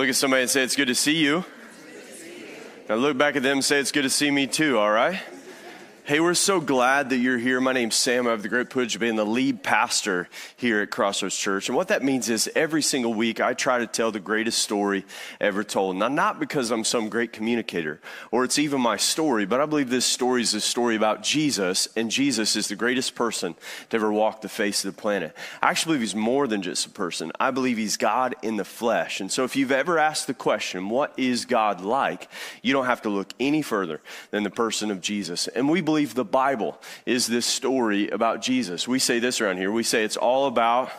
Look at somebody and say, It's good to see you. Now look back at them and say, It's good to see me too, all right? Hey, we're so glad that you're here. My name's Sam. I have the great privilege of being the lead pastor here at Crossroads Church. And what that means is every single week I try to tell the greatest story ever told. Now, not because I'm some great communicator or it's even my story, but I believe this story is a story about Jesus, and Jesus is the greatest person to ever walk the face of the planet. I actually believe he's more than just a person. I believe he's God in the flesh. And so if you've ever asked the question, what is God like? You don't have to look any further than the person of Jesus. And we believe believe the Bible is this story about Jesus. We say this around here. We say it's all about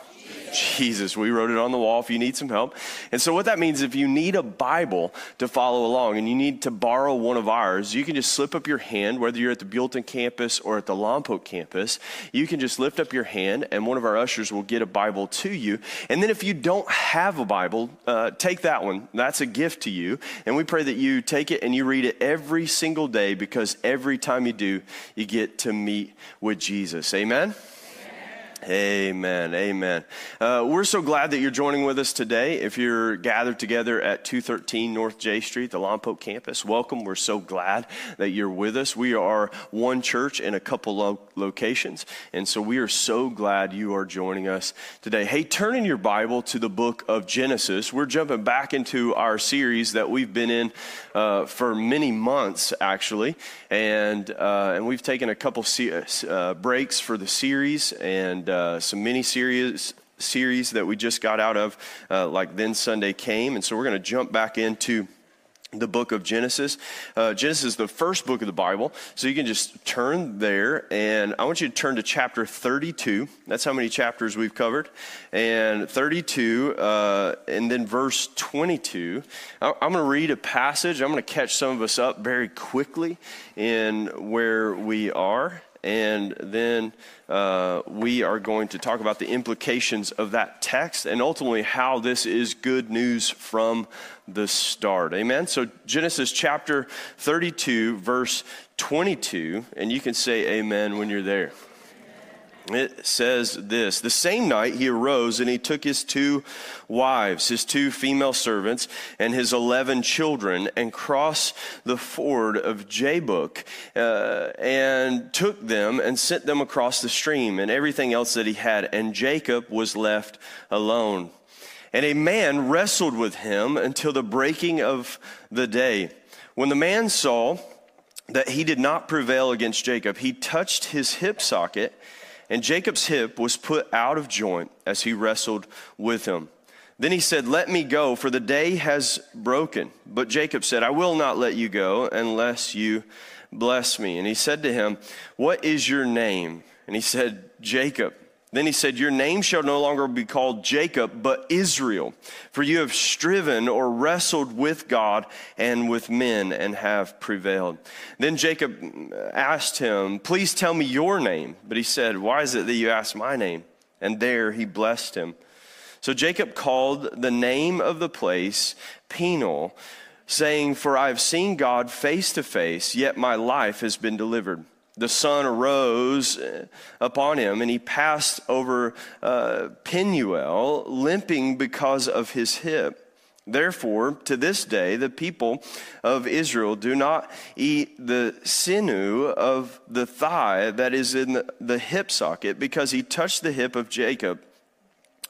Jesus. We wrote it on the wall if you need some help. And so, what that means, if you need a Bible to follow along and you need to borrow one of ours, you can just slip up your hand, whether you're at the Buellton campus or at the Lompoc campus. You can just lift up your hand, and one of our ushers will get a Bible to you. And then, if you don't have a Bible, uh, take that one. That's a gift to you. And we pray that you take it and you read it every single day because every time you do, you get to meet with Jesus. Amen? Amen. Amen. Uh, we're so glad that you're joining with us today. If you're gathered together at 213 North J Street, the Lompoc campus, welcome. We're so glad that you're with us. We are one church in a couple lo- locations, and so we are so glad you are joining us today. Hey, turn in your Bible to the book of Genesis. We're jumping back into our series that we've been in uh, for many months, actually, and uh, and we've taken a couple se- uh, breaks for the series and uh, some mini series series that we just got out of, uh, like Then Sunday Came. And so we're going to jump back into the book of Genesis. Uh, Genesis is the first book of the Bible, so you can just turn there, and I want you to turn to chapter 32. That's how many chapters we've covered. And 32, uh, and then verse 22. I'm going to read a passage. I'm going to catch some of us up very quickly in where we are and then uh, we are going to talk about the implications of that text and ultimately how this is good news from the start. Amen? So, Genesis chapter 32, verse 22, and you can say amen when you're there it says this The same night he arose and he took his two wives, his two female servants, and his 11 children, and crossed the ford of Jabbok, uh, and took them and sent them across the stream, and everything else that he had. And Jacob was left alone. And a man wrestled with him until the breaking of the day. When the man saw that he did not prevail against Jacob, he touched his hip socket and Jacob's hip was put out of joint as he wrestled with him. Then he said, Let me go, for the day has broken. But Jacob said, I will not let you go unless you bless me. And he said to him, What is your name? And he said, Jacob. Then he said, Your name shall no longer be called Jacob, but Israel, for you have striven or wrestled with God and with men and have prevailed. Then Jacob asked him, Please tell me your name. But he said, Why is it that you ask my name? And there he blessed him. So Jacob called the name of the place Peniel, saying, For I have seen God face to face, yet my life has been delivered the sun arose uh, upon him, and he passed over uh, Penuel, limping because of his hip. Therefore, to this day, the people of Israel do not eat the sinew of the thigh that is in the hip socket, because he touched the hip of Jacob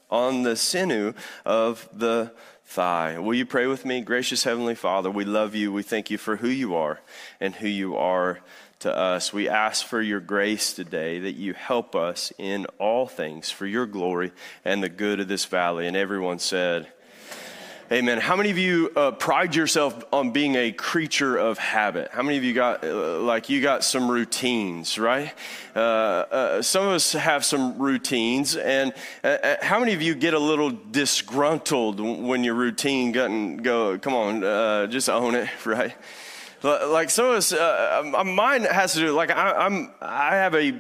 on the sinew of the thigh. Will you pray with me? Gracious Heavenly Father, we love you. We thank you for who you are and who you are to us. We ask for your grace today that you help us in all things for your glory and the good of this valley. And everyone said, Amen. How many of you uh, pride yourself on being a creature of habit? How many of you got, uh, like, you got some routines, right? Uh, uh some of us have some routines, and uh, how many of you get a little disgruntled when your routine doesn't go, come on, just own it, right? Like some of uh, uh mine has to do like I, am I have a,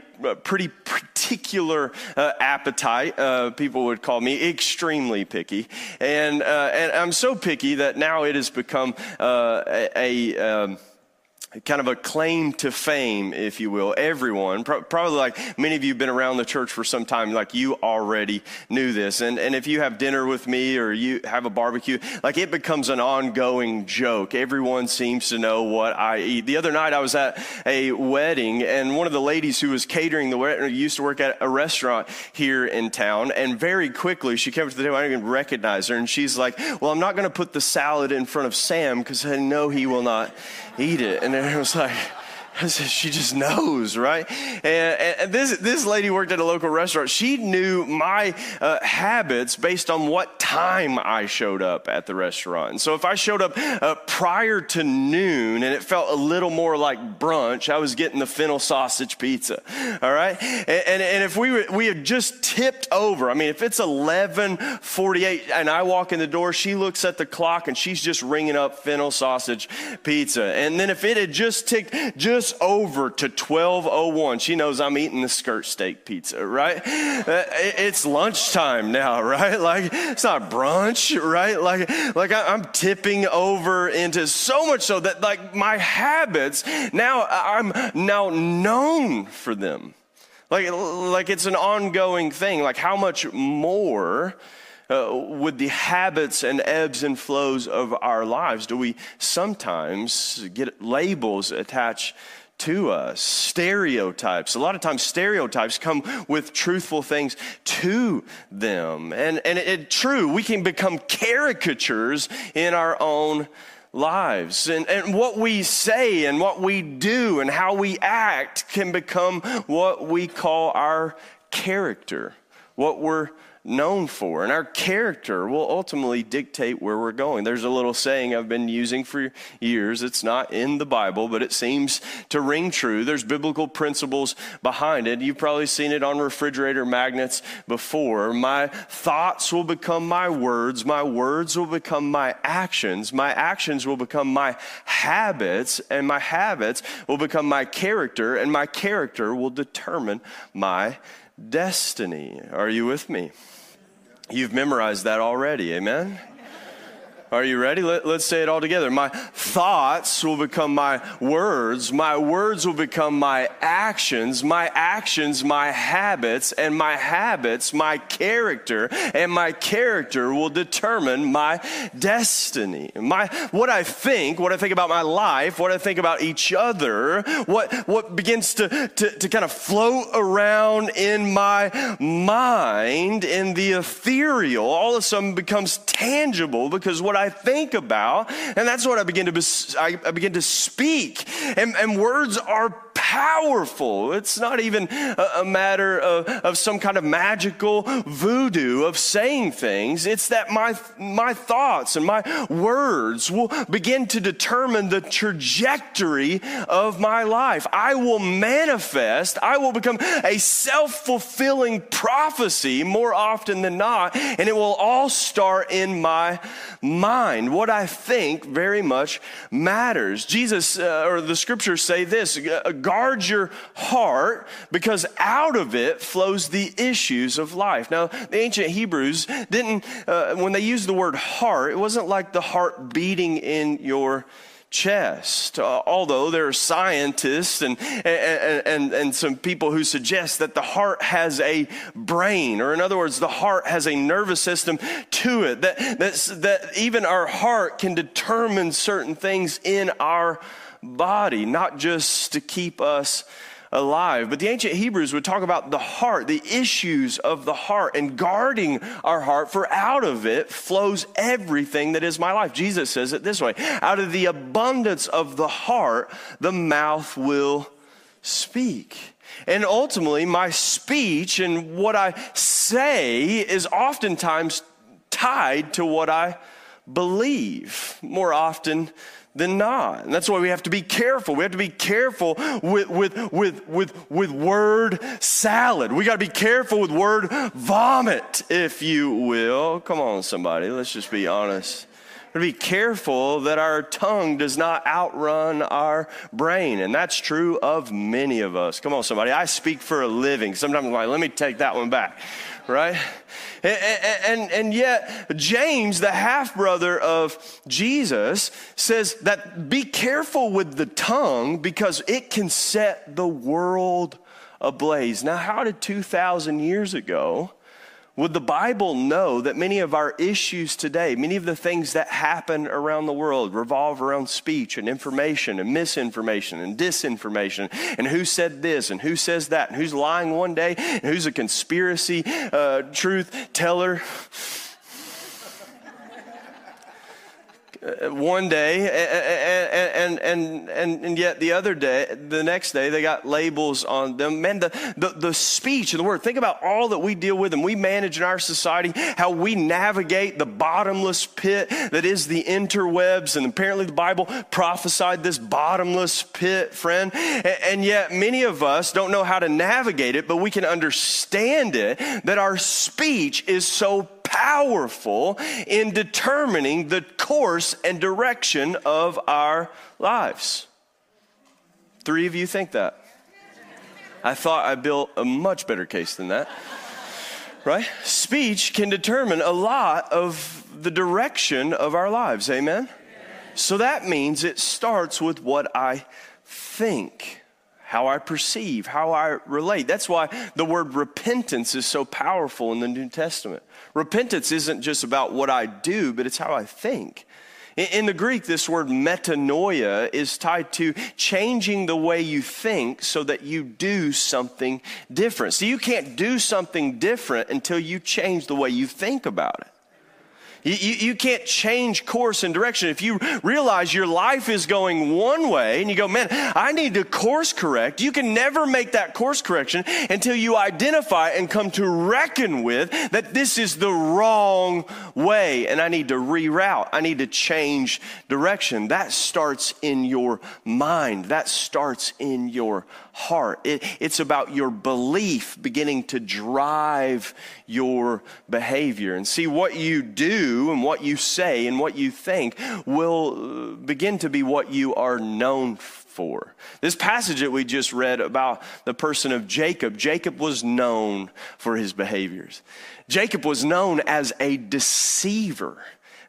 pretty particular uh, appetite. Uh, people would call me extremely picky, and uh, and I'm so picky that now it has become uh, a. a um, kind of a claim to fame, if you will. Everyone, pro- probably like many of you have been around the church for some time, like you already knew this. And, and if you have dinner with me or you have a barbecue, like it becomes an ongoing joke. Everyone seems to know what I eat. The other night I was at a wedding and one of the ladies who was catering the wedding used to work at a restaurant here in town. And very quickly she came up to the table. I didn't even recognize her. And she's like, well, I'm not going to put the salad in front of Sam because I know he will not eat it. And it was like, she just knows, right? And, and, this this lady worked at a local restaurant. She knew my uh, habits based on what time I showed up at the restaurant. And so if I showed up uh, prior to noon and it felt a little more like brunch, I was getting the fennel sausage pizza. All right, and and, and if we were, we had just tipped over, I mean, if it's eleven forty eight and I walk in the door, she looks at the clock and she's just ringing up fennel sausage pizza. And then if it had just ticked just over to 1201. She knows I'm eating the skirt steak pizza, right? Uh, it's lunchtime now, right? Like it's not brunch, right? Like like I'm tipping over into so much so that like my habits now I'm now known for them. Like like it's an ongoing thing. Like how much more uh, with the habits and ebbs and flows of our lives do we sometimes get labels attached to us. Stereotypes. A lot of times, stereotypes come with truthful things to them. And, and it, it, true, we can become caricatures in our own lives. And, and what we say and what we do and how we act can become what we call our character, what we're known for. And our character will ultimately dictate where we're going. There's a little saying I've been using for years. It's not in the Bible, but it seems to ring true. There's biblical principles behind it. You've probably seen it on refrigerator magnets before. My thoughts will become my words. My words will become my actions. My actions will become my habits. And my habits will become my character. And my character will determine my destiny. Are you with me? You've memorized that already, amen? Are you ready? Let, us say it all together. My thoughts will become my words. My words will become my actions. My actions, my habits. And my habits, my character. And my character will determine my destiny. My, what I think, what I think about my life, what I think about each other, what, what begins to, to, to kind of float around in my mind in the ethereal all of a sudden becomes tangible because what I I think about, and that's what I begin to, I begin to speak. And, and words are powerful. It's not even a, a matter of, of some kind of magical voodoo of saying things. It's that my, my thoughts and my words will begin to determine the trajectory of my life. I will manifest, I will become a self fulfilling prophecy more often than not, and it will all start in my mind. What I think very much matters. Jesus, uh, or the scriptures say this guard your heart because out of it flows the issues of life. Now, the ancient Hebrews didn't, uh, when they used the word heart, it wasn't like the heart beating in your chest. Uh, although there are scientists and, and, and, and, some people who suggest that the heart has a brain, or in other words, the heart has a nervous system to it, that, that, that even our heart can determine certain things in our body, not just to keep us alive. But the ancient Hebrews would talk about the heart, the issues of the heart, and guarding our heart, for out of it flows everything that is my life. Jesus says it this way out of the abundance of the heart, the mouth will speak. And ultimately, my speech and what I say is oftentimes tied to what I believe more often than not. And that's why we have to be careful. We have to be careful with, with, with, with, with word salad. We got to be careful with word vomit, if you will. Come on, somebody. Let's just be honest to be careful that our tongue does not outrun our brain. And that's true of many of us. Come on, somebody. I speak for a living. Sometimes I'm like, let me take that one back, right? And, and, and yet, James, the half brother of Jesus, says that be careful with the tongue because it can set the world ablaze. Now, how did 2,000 years ago, would the Bible know that many of our issues today, many of the things that happen around the world, revolve around speech and information and misinformation and disinformation and who said this and who says that and who's lying one day and who's a conspiracy uh, truth teller? Uh, Uh, one day and, and, and, and yet the other day the next day they got labels on them. Man the, the, the speech and the word think about all that we deal with and we manage in our society how we navigate the bottomless pit that is the interwebs. And apparently the bible prophesied this bottomless pit friend. And yet many of us don't know how to navigate it but we can understand it that our speech is so powerful in determining the course and direction of our lives. Three of you think that. I thought I built a much better case than that. Right? Speech can determine a lot of the direction of our lives. Amen? So that means it starts with what I think how I perceive, how I relate. That's why the word repentance is so powerful in the New Testament. Repentance isn't just about what I do, but it's how I think. In the Greek, this word metanoia is tied to changing the way you think so that you do something different. So you can't do something different until you change the way you think about it. You, you, you, can't change course and direction. If you realize your life is going one way and you go, man, I need to course correct, you can never make that course correction until you identify and come to reckon with that this is the wrong way and I need to reroute. I need to change direction. That starts in your mind. That starts in your heart. It, it's about your belief beginning to drive your behavior. And see, what you do and what you say and what you think will uh, begin to be what you are known for. This passage that we just read about the person of Jacob, Jacob was known for his behaviors. Jacob was known as a deceiver.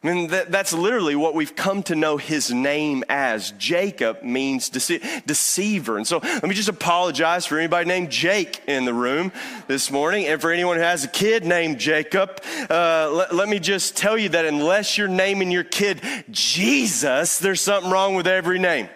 I mean, that, that's literally what we've come to know his name as. Jacob means dece- deceiver. And so let me just apologize for anybody named Jake in the room this morning. And for anyone who has a kid named Jacob, uh, let, let me just tell you that unless you're naming your kid Jesus, there's something wrong with every name.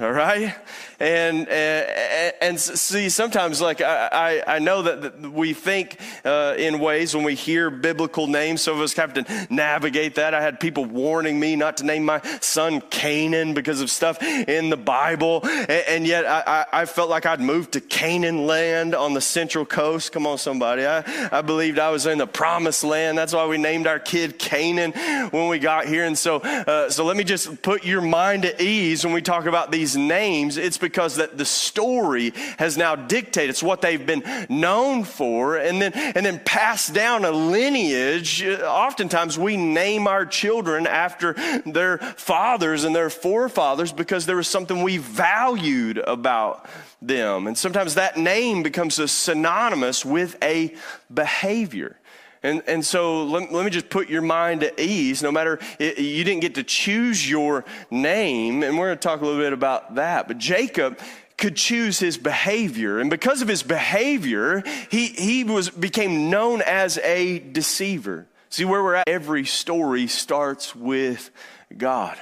All right? And, and, and see, sometimes, like, I, I know that we think uh, in ways when we hear biblical names, some of us have to navigate that. I had people warning me not to name my son Canaan because of stuff in the Bible. And, and yet I, I, felt like I'd moved to Canaan land on the central coast. Come on, somebody. I, I believed I was in the promised land. That's why we named our kid Canaan when we got here. And so, uh, so let me just put your mind at ease when we talk about these names. It's because that the story has now dictated. It's what they've been known for, and then and then passed down a lineage. Uh, oftentimes, we name our children after their fathers and their forefathers because there was something we valued about them, and sometimes that name becomes a synonymous with a behavior. And, and so let, let me just put your mind at ease. No matter, it, you didn't get to choose your name, and we're going to talk a little bit about that. But Jacob could choose his behavior. And because of his behavior, he, he was, became known as a deceiver. See where we're at? Every story starts with God.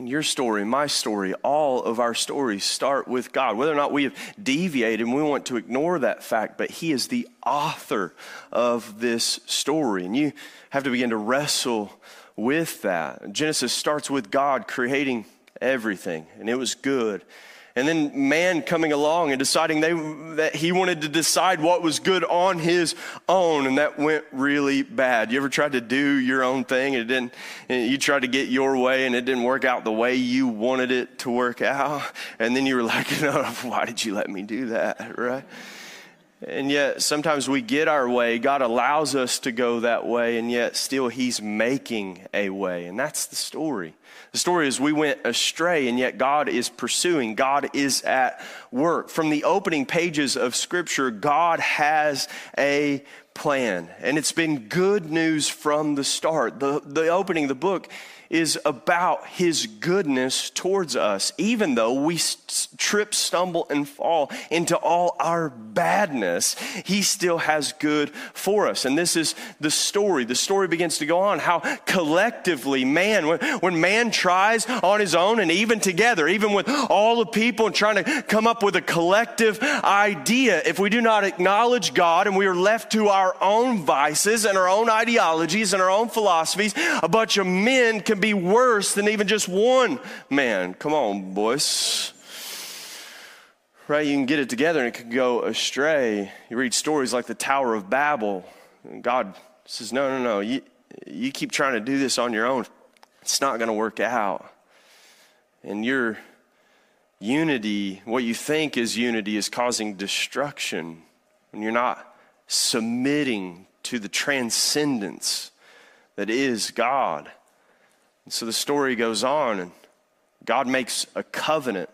And your story, my story, all of our stories start with God. Whether or not we have deviated and we want to ignore that fact, but He is the author of this story. And you have to begin to wrestle with that. Genesis starts with God creating everything, and it was good. And then man coming along and deciding they, that he wanted to decide what was good on his own, and that went really bad. You ever tried to do your own thing and it didn't? And you tried to get your way and it didn't work out the way you wanted it to work out, and then you were like, "No, why did you let me do that?" Right? And yet, sometimes we get our way. God allows us to go that way, and yet, still, He's making a way. And that's the story. The story is we went astray, and yet God is pursuing. God is at work. From the opening pages of Scripture, God has a plan, and it's been good news from the start. The, the opening of the book is about his goodness towards us, even though we trip, stumble, and fall into all our badness, he still has good for us. And this is the story. The story begins to go on how collectively man, when, when man tries on his own and even together, even with all the people and trying to come up with a collective idea, if we do not acknowledge God and we are left to our own vices and our own ideologies and our own philosophies, a bunch of men can be worse than even just one man. Come on, boys. Right? You can get it together and it can go astray. You read stories like the Tower of Babel. And God says, No, no, no. You, you keep trying to do this on your own, it's not going to work out. And your unity, what you think is unity, is causing destruction when you're not submitting to the transcendence that is God. And so the story goes on, and God makes a covenant.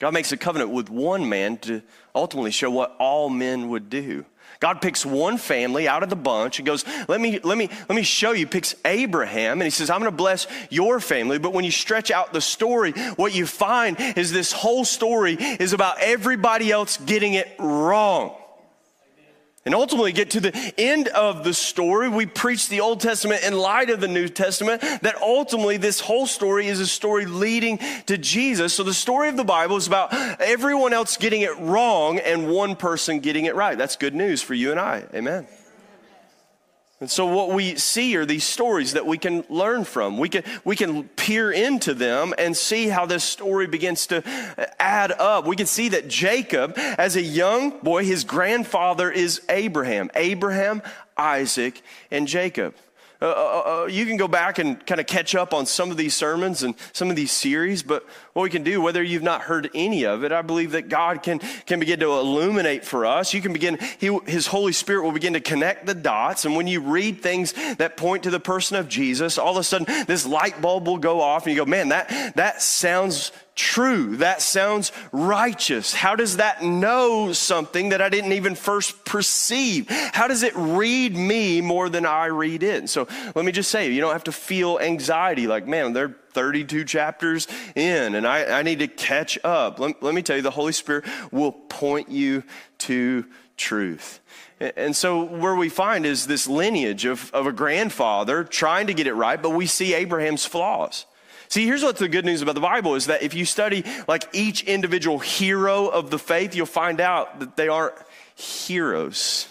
God makes a covenant with one man to ultimately show what all men would do. God picks one family out of the bunch and goes, let me, let me, let me show you, picks Abraham, and he says, I'm gonna bless your family. But when you stretch out the story, what you find is this whole story is about everybody else getting it wrong. And ultimately, get to the end of the story. We preach the Old Testament in light of the New Testament, that ultimately this whole story is a story leading to Jesus. So the story of the Bible is about everyone else getting it wrong and one person getting it right. That's good news for you and I. Amen. And so what we see are these stories that we can learn from. We can, we can peer into them and see how this story begins to add up. We can see that Jacob, as a young boy, his grandfather is Abraham. Abraham, Isaac, and Jacob. Uh, uh, uh, you can go back and kind of catch up on some of these sermons and some of these series, but what we can do, whether you've not heard any of it, I believe that God can, can begin to illuminate for us. You can begin, he, His Holy Spirit will begin to connect the dots. And when you read things that point to the person of Jesus, all of a sudden this light bulb will go off and you go, man, that, that sounds true. That sounds righteous. How does that know something that I didn't even first perceive? How does it read me more than I read it? So let me just say, you don't have to feel anxiety like, man, they're 32 chapters in and I, I need to catch up. Let, let me tell you, the Holy Spirit will point you to truth. And so, where we find is this lineage of, of a grandfather trying to get it right, but we see Abraham's flaws. See, here's what's the good news about the Bible is that if you study like each individual hero of the faith, you'll find out that they aren't heroes.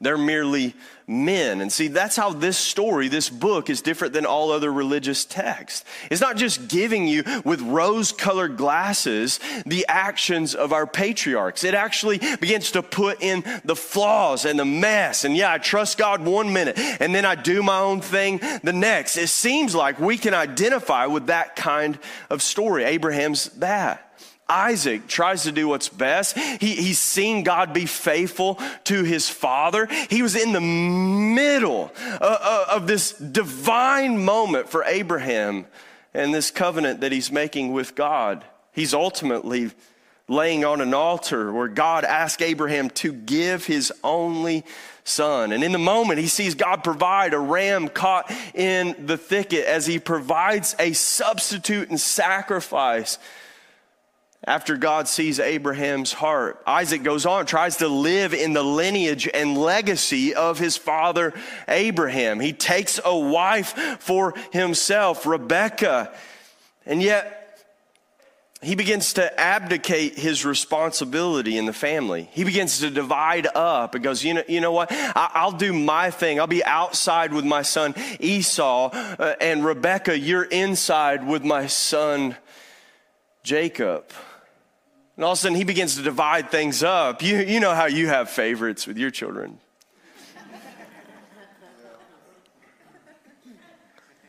They're merely men. And see, that's how this story, this book, is different than all other religious texts. It's not just giving you with rose colored glasses the actions of our patriarchs. It actually begins to put in the flaws and the mess. And yeah, I trust God one minute and then I do my own thing the next. It seems like we can identify with that kind of story. Abraham's that. Isaac tries to do what's best. He, he's seen God be faithful to his father. He was in the middle uh, uh, of this divine moment for Abraham and this covenant that he's making with God. He's ultimately laying on an altar where God asked Abraham to give his only son. And in the moment, he sees God provide a ram caught in the thicket as he provides a substitute and sacrifice after God sees Abraham's heart. Isaac goes on, tries to live in the lineage and legacy of his father Abraham. He takes a wife for himself, Rebecca, and yet he begins to abdicate his responsibility in the family. He begins to divide up and goes, you know, you know what? I, will do my thing. I'll be outside with my son Esau, uh, and Rebecca, you're inside with my son Jacob. And all of a sudden, he begins to divide things up. You, you know how you have favorites with your children.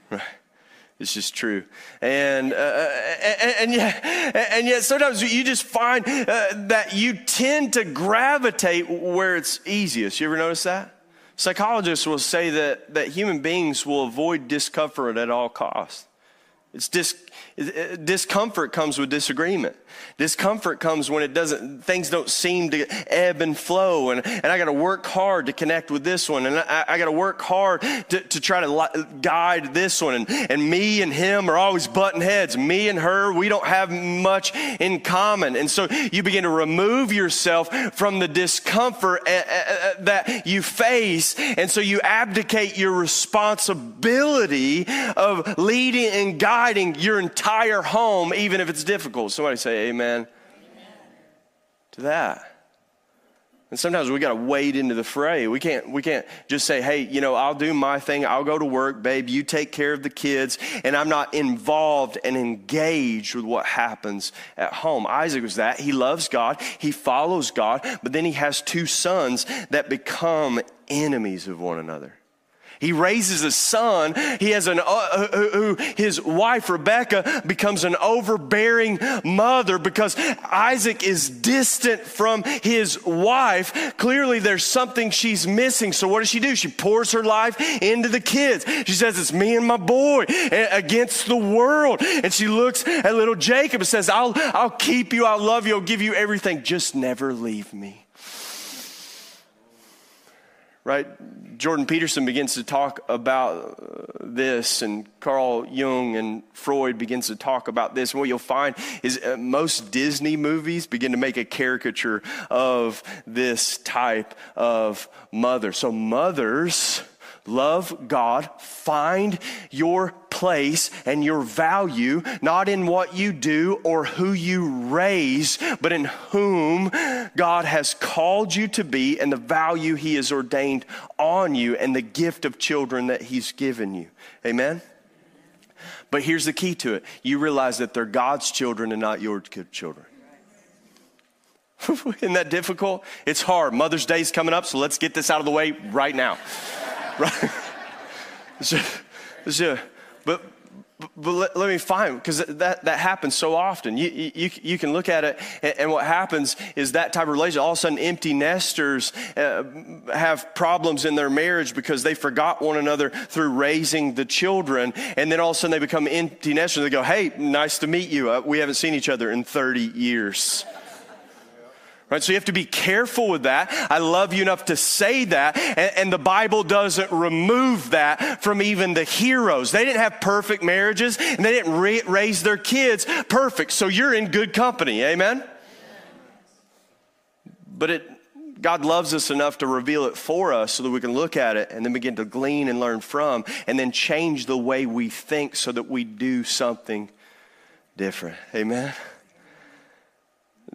Right. It's just true. And, uh, and, and, yet, and yet sometimes you just find uh, that you tend to gravitate where it's easiest. You ever notice that? Psychologists will say that, that human beings will avoid discomfort at all costs. It's dis, Uh, discomfort comes with disagreement. Discomfort comes when it doesn't, things don't seem to ebb and flow. And, and I got to work hard to connect with this one. And I, I got to work hard to, to try to li- guide this one. And, and me and him are always button heads. Me and her, we don't have much in common. And so you begin to remove yourself from the discomfort a, a, a, that you face. And so you abdicate your responsibility of leading and guiding your entire home, even if it's difficult. Somebody say, Amen amen, to that. And sometimes we got to wade into the fray. We can't, we can't just say, hey, you know, I'll do my thing. I'll go to work, babe. You take care of the kids. And I'm not involved and engaged with what happens at home. Isaac was that. He loves God. He follows God. But then he has two sons that become enemies of one another. He raises a son. He has an, uh, who, his wife Rebecca becomes an overbearing mother because Isaac is distant from his wife. Clearly, there's something she's missing. So, what does she do? She pours her life into the kids. She says, It's me and my boy against the world. And she looks at little Jacob and says, I'll, I'll keep you. I'll love you. I'll give you everything. Just never leave me right? Jordan Peterson begins to talk about uh, this, and Carl Jung and Freud begins to talk about this. And what you'll find is uh, most Disney movies begin to make a caricature of this type of mother. So mothers Love God. Find your place and your value, not in what you do or who you raise, but in whom God has called you to be and the value He has ordained on you and the gift of children that He's given you. Amen? But here's the key to it you realize that they're God's children and not your children. Isn't that difficult? It's hard. Mother's Day is coming up, so let's get this out of the way right now. Right? so, so, but but let, let, me find because that, that happens so often. You, you, you can look at it, and, and, what happens is that type of relationship. All of a sudden, empty nesters uh, have problems in their marriage because they forgot one another through raising the children, and then all of a sudden they become empty nesters. They go, "Hey, nice to meet you. Uh, we haven't seen each other in 30 years." Right? So you have to be careful with that. I love you enough to say that. And, and, the Bible doesn't remove that from even the heroes. They didn't have perfect marriages and they didn't re- raise their kids perfect. So you're in good company. Amen? But it, God loves us enough to reveal it for us so that we can look at it and then begin to glean and learn from and then change the way we think so that we do something different. Amen?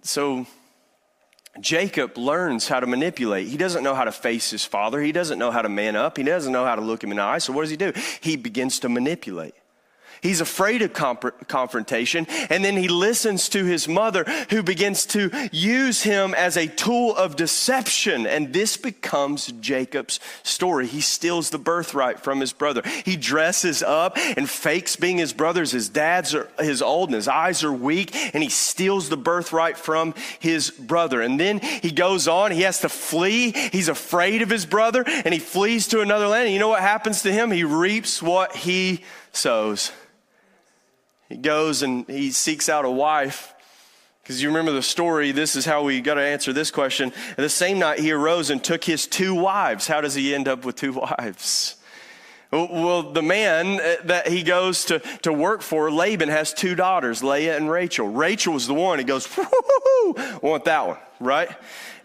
So, Jacob learns how to manipulate. He doesn't know how to face his father. He doesn't know how to man up. He doesn't know how to look him in the eye. So what does he do? He begins to manipulate. He's afraid of comp- confrontation. And then he listens to his mother, who begins to use him as a tool of deception. And this becomes Jacob's story. He steals the birthright from his brother. He dresses up and fakes being his brother's. His dad's are, his old and his eyes are weak. And he steals the birthright from his brother. And then he goes on. He has to flee. He's afraid of his brother and he flees to another land. And you know what happens to him? He reaps what he sows. He goes and he seeks out a wife. Because you remember the story, this is how we got to answer this question. And the same night he arose and took his two wives. How does he end up with two wives? Well, the man uh, that he goes to, to work for, Laban, has two daughters, Leah and Rachel. Rachel was the one. He goes, want that one, right?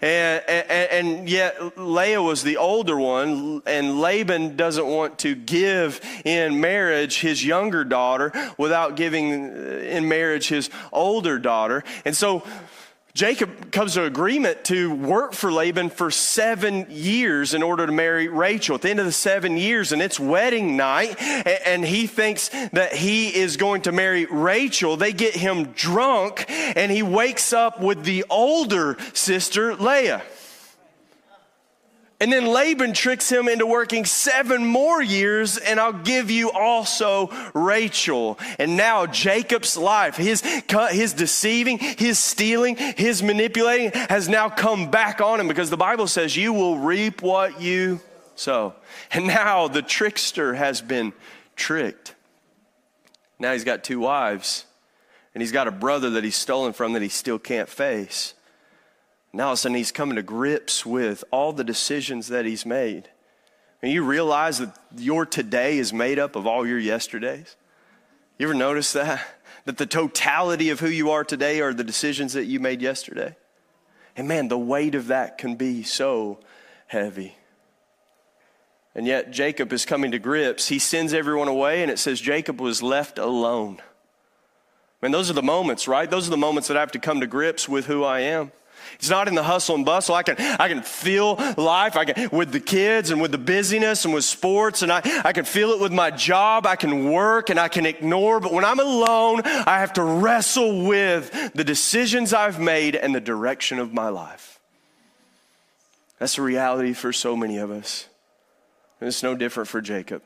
And, and, and, yet Leah was the older one, and Laban doesn't want to give in marriage his younger daughter without giving in marriage his older daughter. And so Jacob comes to agreement to work for Laban for seven years in order to marry Rachel. At the end of the seven years, and it's wedding night, and he thinks that he is going to marry Rachel. They get him drunk, and he wakes up with the older sister, Leah. And then Laban tricks him into working seven more years, and I'll give you also Rachel. And now Jacob's life, his, his deceiving, his stealing, his manipulating has now come back on him because the Bible says you will reap what you sow. And now the trickster has been tricked. Now he's got two wives, and he's got a brother that he's stolen from that he still can't face. Now all of a sudden he's coming to grips with all the decisions that he's made. And you realize that your today is made up of all your yesterdays? You ever notice that? That the totality of who you are today are the decisions that you made yesterday? And man, the weight of that can be so heavy. And yet Jacob is coming to grips. He sends everyone away, and it says Jacob was left alone. Man, those are the moments, right? Those are the moments that I have to come to grips with who I am. It's not in the hustle and bustle. I can, I can feel life I can, with the kids and with the busyness and with sports, and I, I can feel it with my job. I can work and I can ignore. But when I'm alone, I have to wrestle with the decisions I've made and the direction of my life. That's a reality for so many of us. And it's no different for Jacob.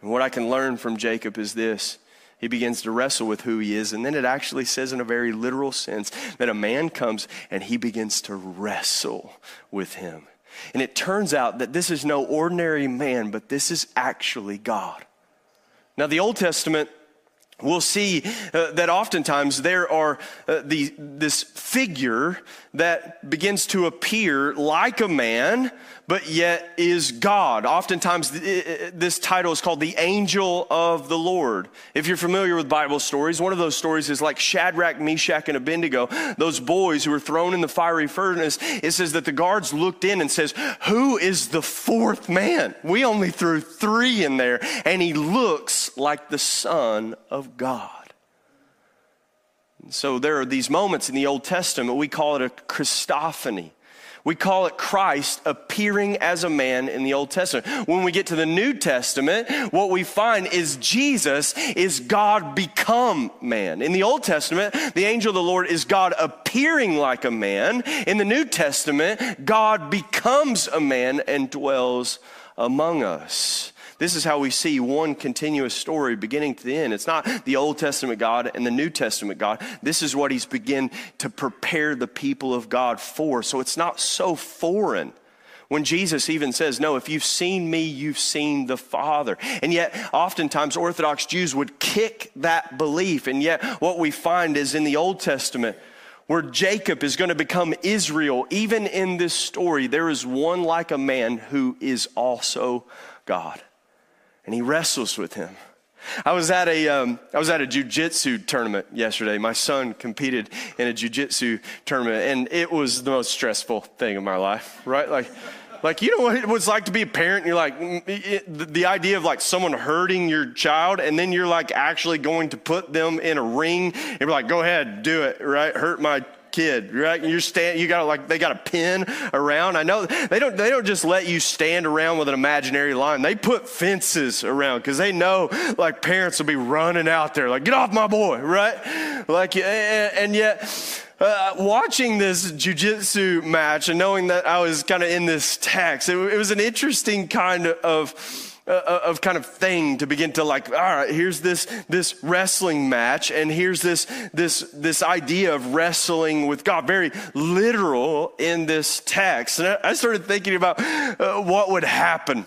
And what I can learn from Jacob is this he begins to wrestle with who he is. And then it actually says, in a very literal sense, that a man comes and he begins to wrestle with him. And it turns out that this is no ordinary man, but this is actually God. Now, the Old Testament we'll see uh, that oftentimes there are uh, the, this figure that begins to appear like a man, but yet is God. Oftentimes, this title is called the angel of the Lord. If you're familiar with Bible stories, one of those stories is like Shadrach, Meshach, and Abednego, those boys who were thrown in the fiery furnace. It says that the guards looked in and says, "Who is the fourth man? We only threw three in there, and he looks like the Son of God." So there are these moments in the Old Testament. We call it a Christophany we call it Christ appearing as a man in the Old Testament. When we get to the New Testament, what we find is Jesus is God become man. In the Old Testament, the angel of the Lord is God appearing like a man. In the New Testament, God becomes a man and dwells among us. This is how we see one continuous story beginning to the end. It's not the Old Testament God and the New Testament God. This is what he's begin to prepare the people of God for. So it's not so foreign when Jesus even says, No, if you've seen me, you've seen the Father. And yet, oftentimes, Orthodox Jews would kick that belief. And yet, what we find is in the Old Testament, where Jacob is going to become Israel, even in this story, there is one like a man who is also God and he wrestles with him. I was at a um, I was at a jujitsu tournament yesterday. My son competed in a jujitsu tournament, and it was the most stressful thing of my life. Right, like. Like, you know what it was like to be a parent? You're like, mm, it, the idea of like someone hurting your child, and then you're like actually going to put them in a ring and be like, go ahead, do it, right? Hurt my kid, right? You're stand, you got like they got a pin around. I know they don't they don't just let you stand around with an imaginary line. They put fences around because they know like parents will be running out there like get off my boy, right? Like and yet. Uh, watching this jujitsu match and knowing that I was kind of in this text, it, it was an interesting kind of uh, of kind of thing to begin to like all right here's this this wrestling match and here's this this this idea of wrestling with god very literal in this text and i started thinking about uh, what would happen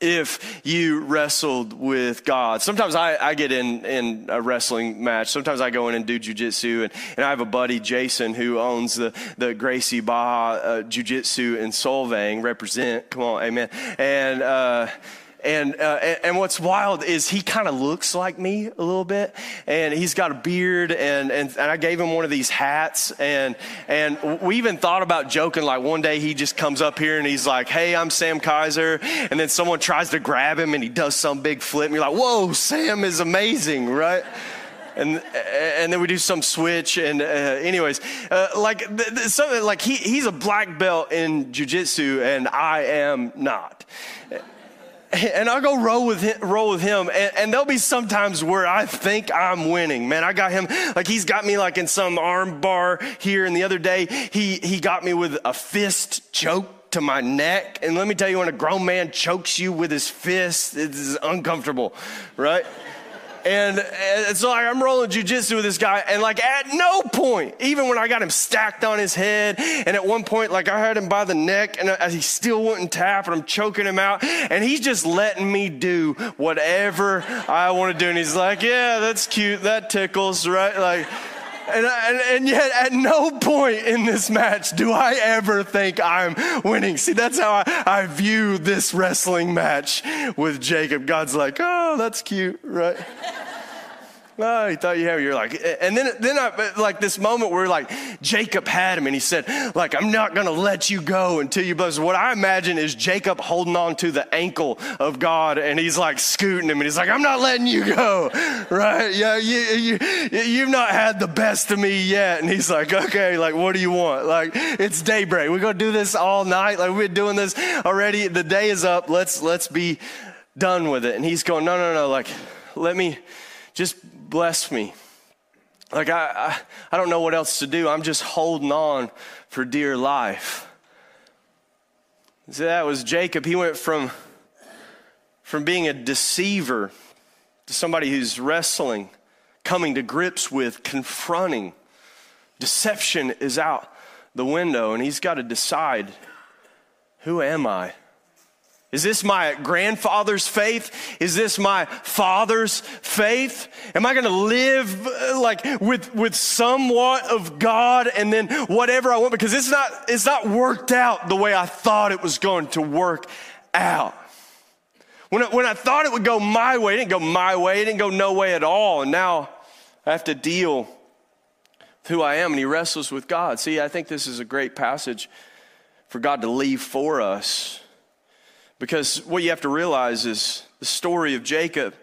if you wrestled with God. Sometimes I, I get in, in a wrestling match. Sometimes I go in and do jujitsu. And, and I have a buddy, Jason, who owns the, the Gracie Barra uh, Jiu-Jitsu in Solvang. Represent. Come on, amen. And, uh, and, uh, and what's wild is he kind of looks like me a little bit. And he's got a beard. And, and, and I gave him one of these hats. And, and we even thought about joking like one day he just comes up here and he's like, Hey, I'm Sam Kaiser. And then someone tries to grab him and he does some big flip. And you're like, Whoa, Sam is amazing, right? and and then we do some switch and uh, anyways uh, like th- th- so like he he's a black belt in jiu-jitsu and I am not and I'll go roll with him, roll with him. And, and, there'll be sometimes where I think I'm winning. Man, I got him like he's got me like in some arm bar here. And the other day he he got me with a fist choke to my neck. And let me tell you, when a grown man chokes you with his fist, it's uncomfortable, right? And, and so like, I'm rolling jujitsu with this guy, and like at no point, even when I got him stacked on his head, and at one point, like I had him by the neck, and he still wouldn't tap, and I'm choking him out, and he's just letting me do whatever I want to do, and he's like, "Yeah, that's cute, that tickles, right?" Like. And, and, and, yet, at no point in this match do I ever think I'm winning. See, that's how I, I view this wrestling match with Jacob. God's like, oh, that's cute, right? Oh, he thought you had. You're like, eh. and then, then I, like this moment where like Jacob had him and he said, like, I'm not going to let you go until you bless. What I imagine is Jacob holding on to the ankle of God and he's like scooting him and he's like, I'm not letting you go. Right. Yeah. You, you, you've not had the best of me yet. And he's like, okay, like, what do you want? Like, it's daybreak. We're going to do this all night. Like, we're doing this already. The day is up. Let's, let's be done with it. And he's going, no, no, no. Like, let me just bless me. Like, I, I, I don't know what else to do. I'm just holding on for dear life. So that was Jacob. He went from, from being a deceiver to somebody who's wrestling, coming to grips with, confronting. Deception is out the window, and he's got to decide who am I? Is this my grandfather's faith? Is this my father's faith? Am I going to live uh, like with, with somewhat of God and then whatever I want? Because it's not, it's not worked out the way I thought it was going to work out. When I, when I thought it would go my way, it didn't go my way. It didn't go no way at all. And now I have to deal with who I am. And he wrestles with God. See, I think this is a great passage for God to leave for us because what you have to realize is the story of Jacob,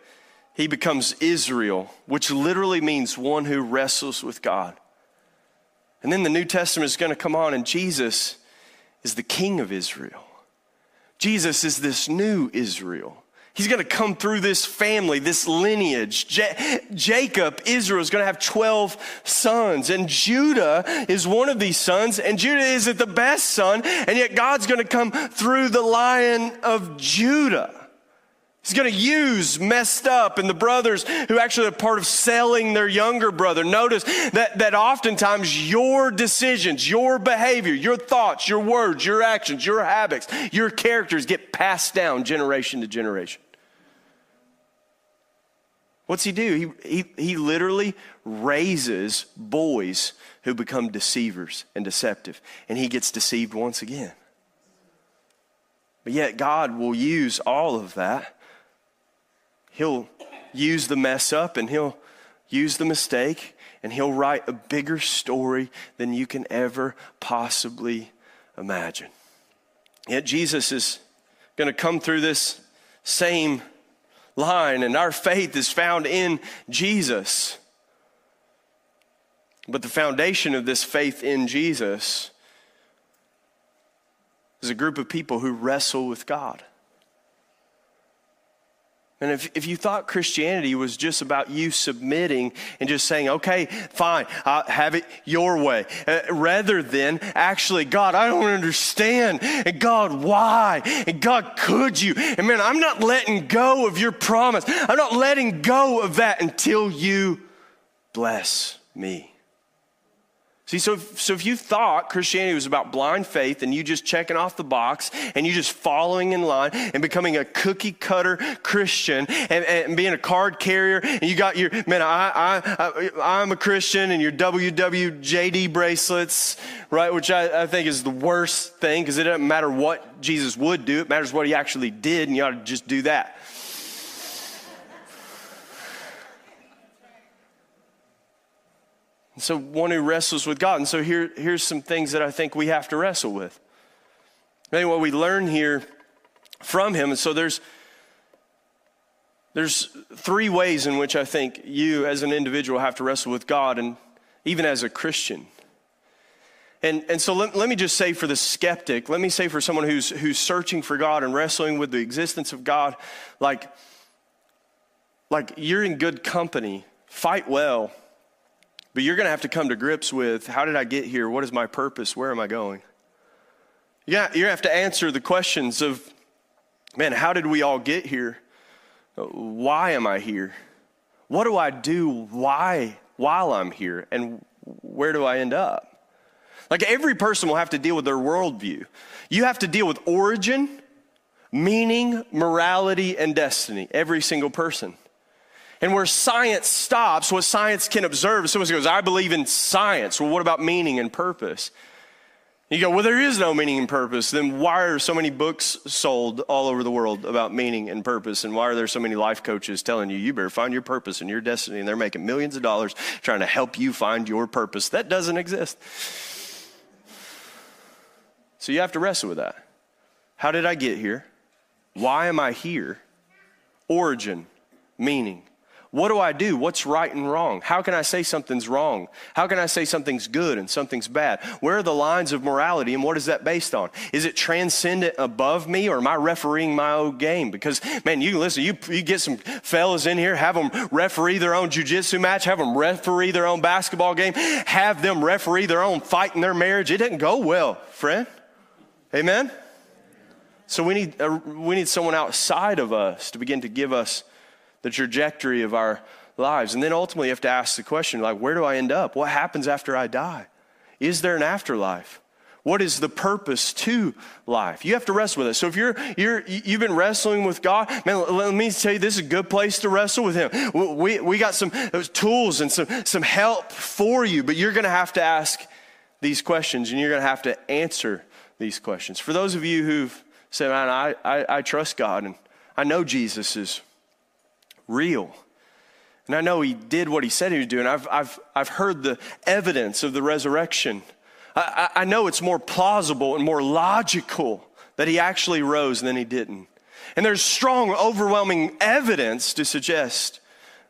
he becomes Israel, which literally means one who wrestles with God. And then the New Testament is going to come on, and Jesus is the king of Israel. Jesus is this new Israel. He's going to come through this family, this lineage. Jacob, Israel, is going to have 12 sons, and Judah is one of these sons, and Judah isn't the best son, and yet God's going to come through the lion of Judah. He's going to use messed up and the brothers who actually are part of selling their younger brother. Notice that, that oftentimes your decisions, your behavior, your thoughts, your words, your actions, your habits, your characters get passed down generation to generation. What's he do? He, he, he literally raises boys who become deceivers and deceptive, and he gets deceived once again. But yet, God will use all of that He'll use the mess up and he'll use the mistake and he'll write a bigger story than you can ever possibly imagine. Yet Jesus is going to come through this same line, and our faith is found in Jesus. But the foundation of this faith in Jesus is a group of people who wrestle with God. And if, if you thought Christianity was just about you submitting and just saying, okay, fine, I'll have it your way, uh, rather than actually, God, I don't understand. And God, why? And God, could you? And man, I'm not letting go of your promise. I'm not letting go of that until you bless me. See, so if, so if you thought Christianity was about blind faith and you just checking off the box and you just following in line and becoming a cookie cutter Christian and, and being a card carrier and you got your, man, I, I, I, am a Christian and your WWJD bracelets, right? Which I, I think is the worst thing because it doesn't matter what Jesus would do. It matters what he actually did and you ought to just do that. So one who wrestles with God. And so here, here's some things that I think we have to wrestle with. Maybe what we learn here from him, and so there's there's three ways in which I think you as an individual have to wrestle with God and even as a Christian. And, and so let, let me just say for the skeptic, let me say for someone who's, who's searching for God and wrestling with the existence of God, like, like you're in good company. Fight well but you're going to have to come to grips with how did I get here? What is my purpose? Where am I going? Yeah, to have to answer the questions of, man, how did we all get here? Why am I here? What do I do? Why while I'm here? And where do I end up? Like every person will have to deal with their worldview. You have to deal with origin, meaning, morality, and destiny. Every single person. And where science stops, what science can observe, someone goes, I believe in science. Well, what about meaning and purpose? You go, well, there is no meaning and purpose. Then why are so many books sold all over the world about meaning and purpose? And why are there so many life coaches telling you, you better find your purpose and your destiny? And they're making millions of dollars trying to help you find your purpose. That doesn't exist. So you have to wrestle with that. How did I get here? Why am I here? Origin, meaning. What do I do? What's right and wrong? How can I say something's wrong? How can I say something's good and something's bad? Where are the lines of morality and what is that based on? Is it transcendent above me or am I refereeing my own game? Because, man, you listen, you, you get some fellas in here, have them referee their own jujitsu match, have them referee their own basketball game, have them referee their own fight in their marriage. It doesn't go well, friend. Amen? So we need, uh, we need someone outside of us to begin to give us the trajectory of our lives. And then ultimately, you have to ask the question like, where do I end up? What happens after I die? Is there an afterlife? What is the purpose to life? You have to wrestle with it. So if you're, you're, you've been wrestling with God, man, let me tell you, this is a good place to wrestle with Him. We, we got some uh, tools and some, some help for you, but you're going to have to ask these questions and you're going to have to answer these questions. For those of you who've said, man, I, I, I trust God and I know Jesus is real. And I know he did what he said he would do, and I've, I've, I've heard the evidence of the resurrection. I, I know it's more plausible and more logical that he actually rose than he didn't. And there's strong, overwhelming evidence to suggest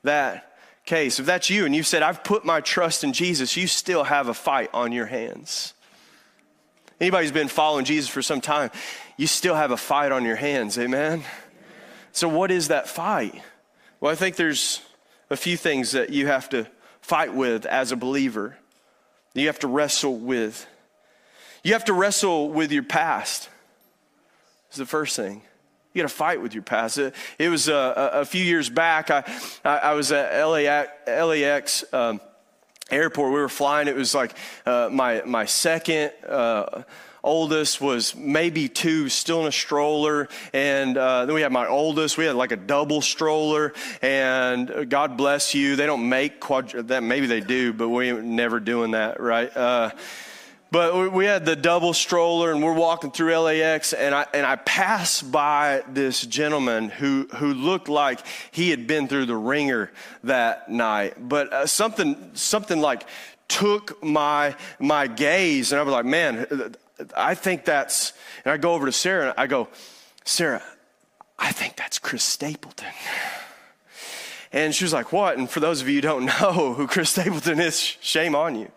that case. If that's you and you said, I've put my trust in Jesus, you still have a fight on your hands. Anybody who's been following Jesus for some time, you still have a fight on your hands. Amen? So, what is that fight? Well, I think there's a few things that you have to fight with as a believer. You have to wrestle with. You have to wrestle with your past. Is the first thing. You got to fight with your past. It, it was uh, a, a, few years back. I, I, I was at LAX, LAX um, airport. We were flying. It was like uh, my my second. Uh, oldest was maybe two, still in a stroller. And uh, then we had my oldest. We had like a double stroller. And God bless you. They don't make that. Maybe they do, but we never doing that, right? Uh, but we had the double stroller, and we're walking through LAX, and I and I passed by this gentleman who who looked like he had been through the ringer that night. But uh, something something like took my my gaze, and I was like, man, I think that's, and I go over to Sarah and I go, Sarah, I think that's Chris Stapleton. And she was like, What? And for those of you who don't know who Chris Stapleton is, shame on you.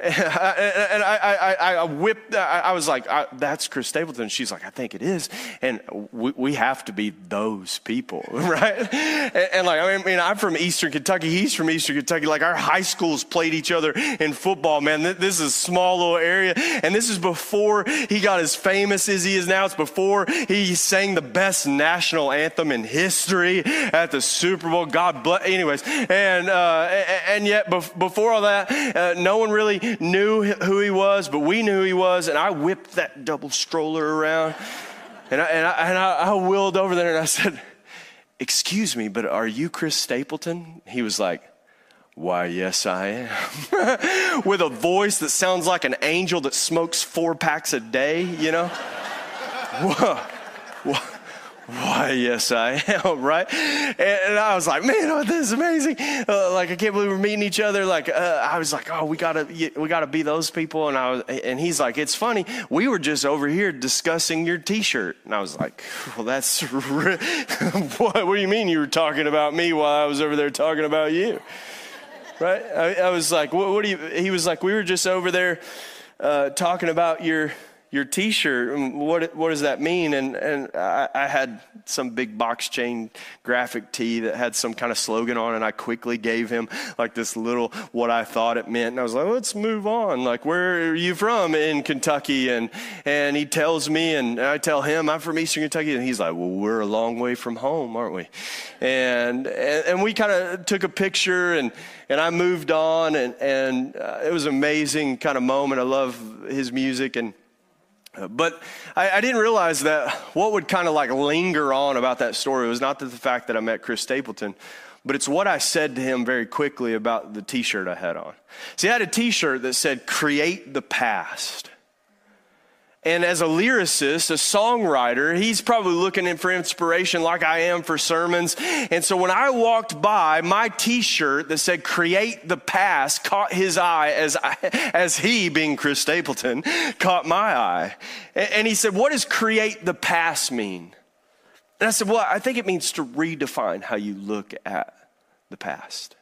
And I, I, I whipped, I was like, that's Chris Stapleton. She's like, I think it is. And we, we have to be those people, right? And, and, like, I mean, I'm from Eastern Kentucky. He's from Eastern Kentucky. Like, our high schools played each other in football, man. This is a small little area. And this is before he got as famous as he is now. It's before he sang the best national anthem in history at the Super Bowl. God bless. Anyways, and, uh, and yet before all that, uh, no one really knew who he was, but we knew who he was. And I whipped that double stroller around. And I, and I, and I, I wheeled over there and I said, Excuse me, but are you Chris Stapleton? He was like, Why, yes, I am. With a voice that sounds like an angel that smokes four packs a day, you know? Whoa. Why, yes, I am, right? And, I was like, man, oh, this is amazing. Uh, like, I can't believe we're meeting each other. Like, uh, I was like, oh, we gotta, we gotta be those people. And I was, and he's like, it's funny. We were just over here discussing your T-shirt. And I was like, well, that's, what, what do you mean you were talking about me while I was over there talking about you? Right? I, I was like, what, what do you? He was like, we were just over there uh, talking about your your t-shirt what, what does that mean? And, and I, I, had some big box chain graphic tee that had some kind of slogan on and i quickly gave him like this little what i thought it meant. And i was like let's move on. Like where are you from? In kentucky. And and he tells me and i tell him i'm from eastern kentucky. And he's like well we're a long way from home aren't we? And and, and we kind of took a picture and and i moved on and and uh, it was an amazing kind of moment. I love his music and but I, I, didn't realize that what would kind of like linger on about that story was not the fact that I met Chris Stapleton, but it's what I said to him very quickly about the t shirt I had on. See, I had a t shirt that said, Create the Past. And as a lyricist, a songwriter, he's probably looking in for inspiration like I am for sermons. And so when I walked by, my t-shirt that said create the past caught his eye as, I, as he, being Chris Stapleton, caught my eye. And he said, what does create the past mean? And I said, well, I think it means to redefine how you look at the past.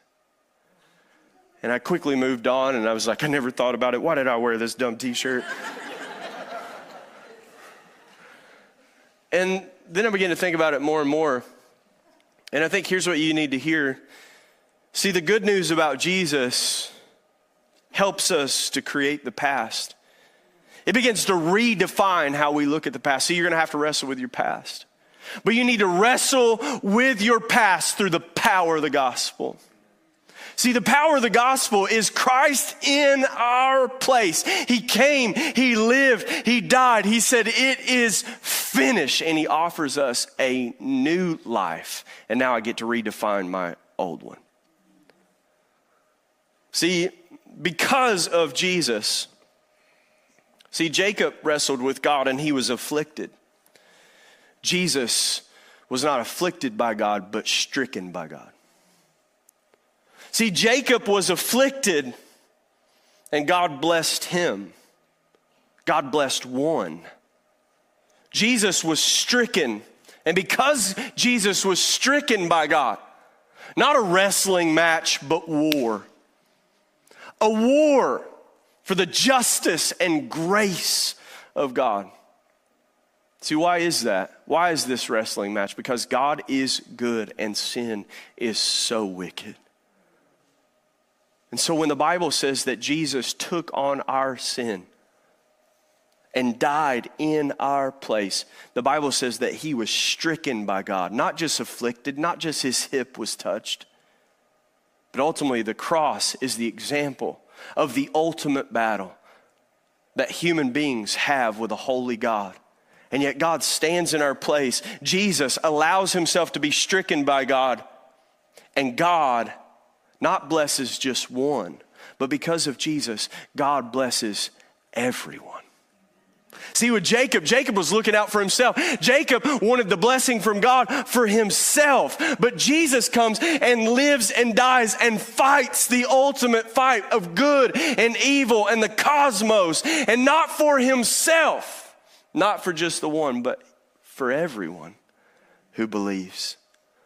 And I quickly moved on and I was like, I never thought about it. Why did I wear this dumb t-shirt? And then I began to think about it more and more. And I think here's what you need to hear. See, the good news about Jesus helps us to create the past. It begins to redefine how we look at the past. See, you're going to have to wrestle with your past. But you need to wrestle with your past through the power of the gospel. See, the power of the gospel is Christ in our place. He came, He lived, He died. He said, It is finished. And He offers us a new life. And now I get to redefine my old one. See, because of Jesus, see, Jacob wrestled with God and he was afflicted. Jesus was not afflicted by God, but stricken by God. See, Jacob was afflicted and God blessed him. God blessed one. Jesus was stricken. And because Jesus was stricken by God, not a wrestling match, but war. A war for the justice and grace of God. See, why is that? Why is this wrestling match? Because God is good and sin is so wicked. And so when the Bible says that Jesus took on our sin and died in our place, the Bible says that he was stricken by God, not just afflicted, not just his hip was touched, but ultimately the cross is the example of the ultimate battle that human beings have with a holy God. And yet God stands in our place. Jesus allows himself to be stricken by God, and God not blesses just one, but because of Jesus, God blesses everyone. See, with Jacob, Jacob was looking out for himself. Jacob wanted the blessing from God for himself. But Jesus comes and lives and dies and fights the ultimate fight of good and evil and the cosmos, and not for himself, not for just the one, but for everyone who believes.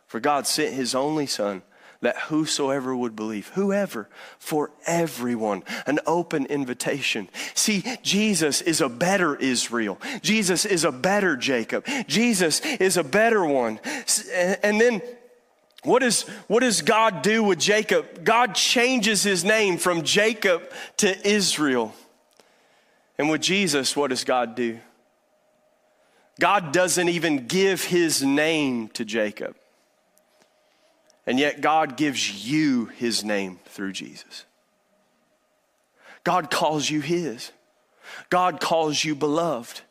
For God sent his only Son that whosoever would believe, whoever, for everyone, an open invitation. See, Jesus is a better Israel. Jesus is a better Jacob. Jesus is a better one. And then what, is, what does God do with Jacob? God changes his name from Jacob to Israel. And with Jesus, what does God do? God doesn't even give his name to Jacob. And yet, God gives you his name through Jesus. God calls you his. God calls you beloved.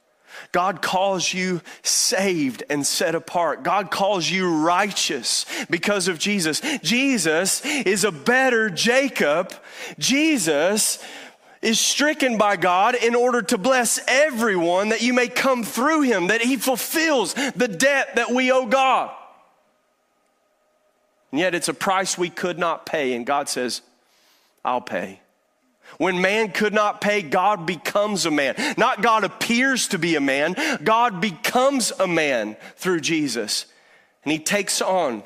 God calls you saved and set apart. God calls you righteous because of Jesus. Jesus is a better Jacob. Jesus is stricken by God in order to bless everyone that you may come through him, that he fulfills the debt that we owe God. And yet it's a price we could not pay. And God says, I'll pay. When man could not pay, God becomes a man. Not God appears to be a man, God becomes a man through Jesus. And he takes on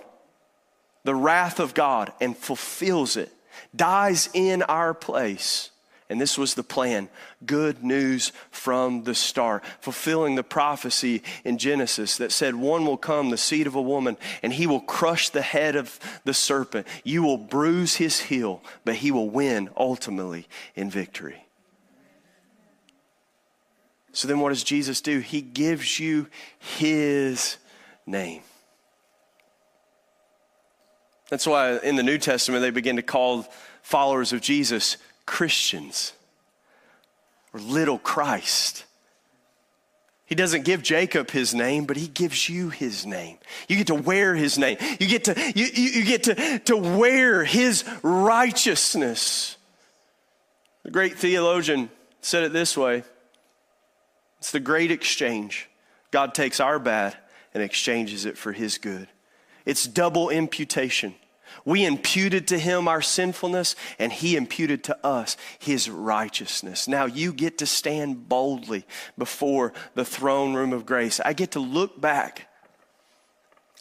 the wrath of God and fulfills it, dies in our place, And this was the plan good news from the start, fulfilling the prophecy in Genesis that said, One will come, the seed of a woman, and he will crush the head of the serpent. You will bruise his heel, but he will win ultimately in victory. So then, what does Jesus do? He gives you his name. That's why in the New Testament they begin to call followers of Jesus Christians or little Christ. He doesn't give Jacob his name, but he gives you his name. You get to wear his name. You get to, you, you, get to, to wear his righteousness. The great theologian said it this way it's the great exchange. God takes our bad and exchanges it for his good. It's double imputation. We imputed to him our sinfulness, and he imputed to us his righteousness. Now you get to stand boldly before the throne room of grace. I get to look back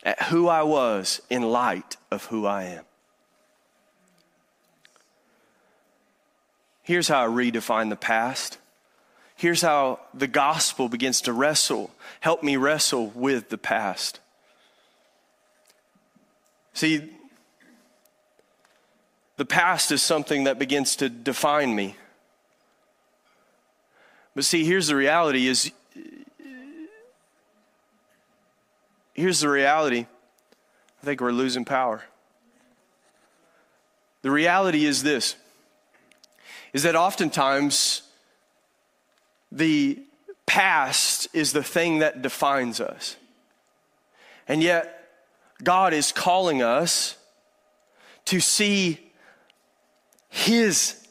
at who I was in light of who I am. Here's how I redefine the past. Here's how the gospel begins to wrestle, help me wrestle with the past. See, the past is something that begins to define me. But see, here's the reality is here's the reality. I think we're losing power. The reality is this is that oftentimes the past is the thing that defines us. And yet, God is calling us to see His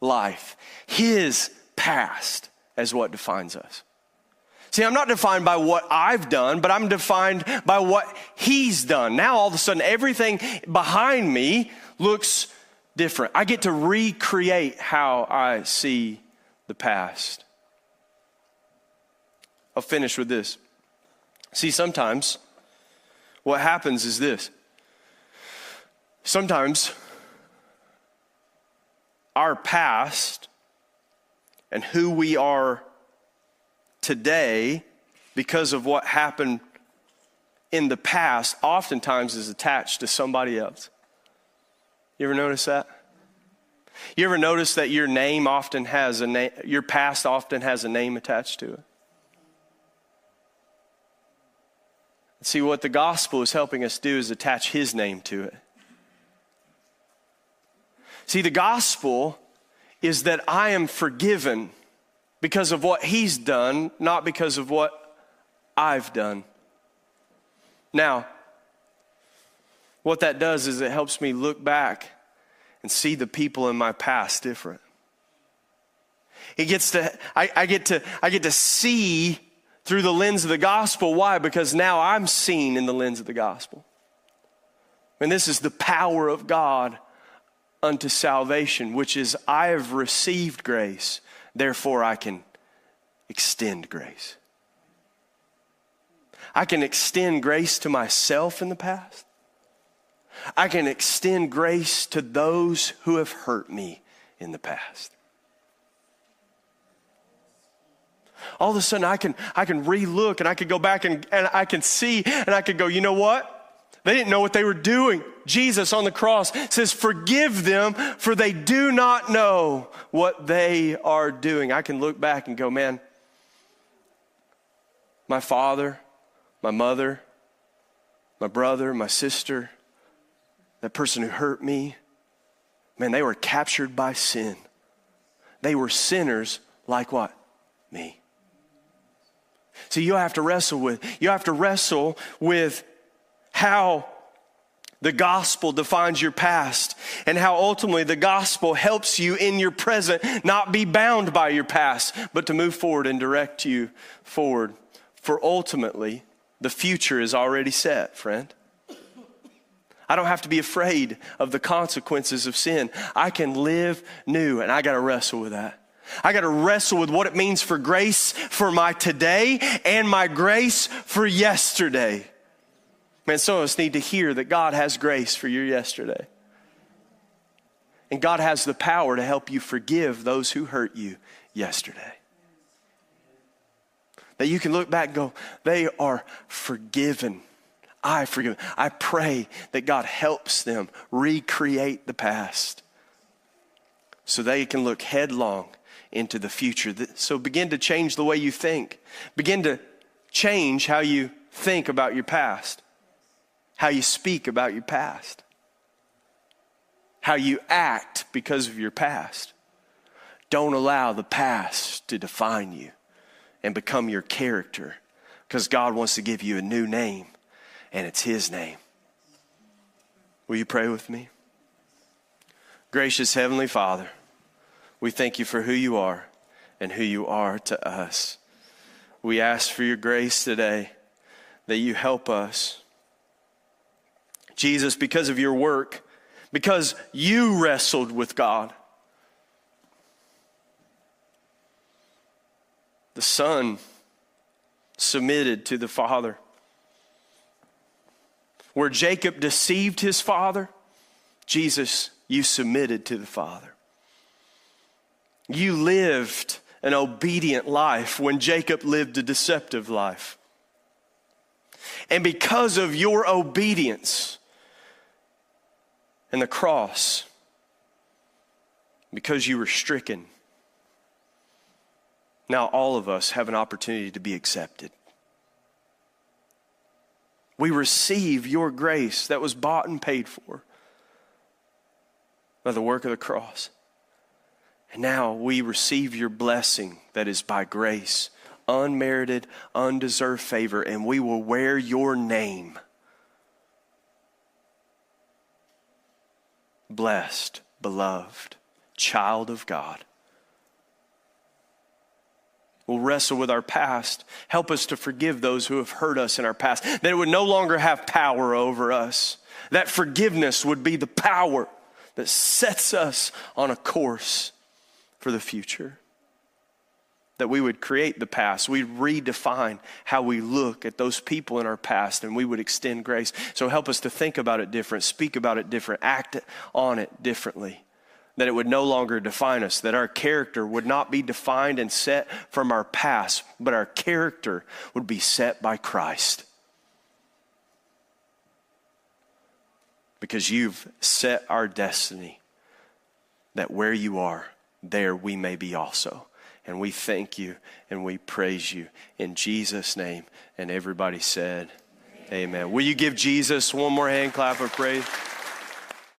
life, His past as what defines us. See, I'm not defined by what I've done, but I'm defined by what He's done. Now, all of a sudden, everything behind me looks different. I get to recreate how I see the past. I'll finish with this. See, sometimes what happens is this. Sometimes our past and who we are today because of what happened in the past oftentimes is attached to somebody else. You ever notice that? You ever notice that your name often has a name, your past often has a name attached to it? See, what the gospel is helping us do is attach his name to it. See, the gospel is that I am forgiven because of what he's done, not because of what I've done. Now, what that does is it helps me look back and see the people in my past different. It gets to, I, I get to, I get to see through the lens of the gospel. Why? Because now I'm seen in the lens of the gospel. And this is the power of God unto salvation, which is I have received grace, therefore I can extend grace. I can extend grace to myself in the past. I can extend grace to those who have hurt me in the past. all of a sudden I can, I can relook and I can go back and, and I can see and I can go, you know what? They didn't know what they were doing. Jesus on the cross says, Forgive them, for they do not know what they are doing. I can look back and go, Man, my father, my mother, my brother, my sister, that person who hurt me, man, they were captured by sin. They were sinners like what? Me. So you have to wrestle with, you have to wrestle with how the gospel defines your past and how ultimately the gospel helps you in your present not be bound by your past, but to move forward and direct you forward. For ultimately, the future is already set, friend. I don't have to be afraid of the consequences of sin. I can live new, and I got to wrestle with that. I got to wrestle with what it means for grace for my today and my grace for yesterday. Man, some of us need to hear that God has grace for your yesterday. And God has the power to help you forgive those who hurt you yesterday. That you can look back and go, they are forgiven. I forgive. I pray that God helps them recreate the past so they can look headlong into the future. So begin to change the way you think. Begin to change how you think about your past, how you speak about your past, how you act because of your past. Don't allow the past to define you and become your character because God wants to give you a new name, and it's His name. Will you pray with me? Gracious Heavenly Father, we thank you for who you are and who you are to us. We ask for your grace today that you help us. Jesus, because of your work, because you wrestled with God, the Son submitted to the Father. Where Jacob deceived his father, Jesus, you submitted to the Father. You lived an obedient life when Jacob lived a deceptive life. And because of your obedience and the cross, because you were stricken, now all of us have an opportunity to be accepted. We receive your grace that was bought and paid for by the work of the cross. And now we receive your blessing that is by grace, unmerited, undeserved favor, and we will wear your name. Blessed, beloved, child of God. We'll wrestle with our past. Help us to forgive those who have hurt us in our past, that it would no longer have power over us. That forgiveness would be the power that sets us on a course for the future. That we would create the past. We'd redefine how we look at those people in our past and we would extend grace. So help us to think about it different, speak about it different, act on it differently that it would no longer define us, that our character would not be defined and set from our past, but our character would be set by Christ. Because you've set our destiny that where you are, there we may be also. And we thank you and we praise you in Jesus' name. And everybody said, Amen. Amen. Will you give Jesus one more hand clap of praise?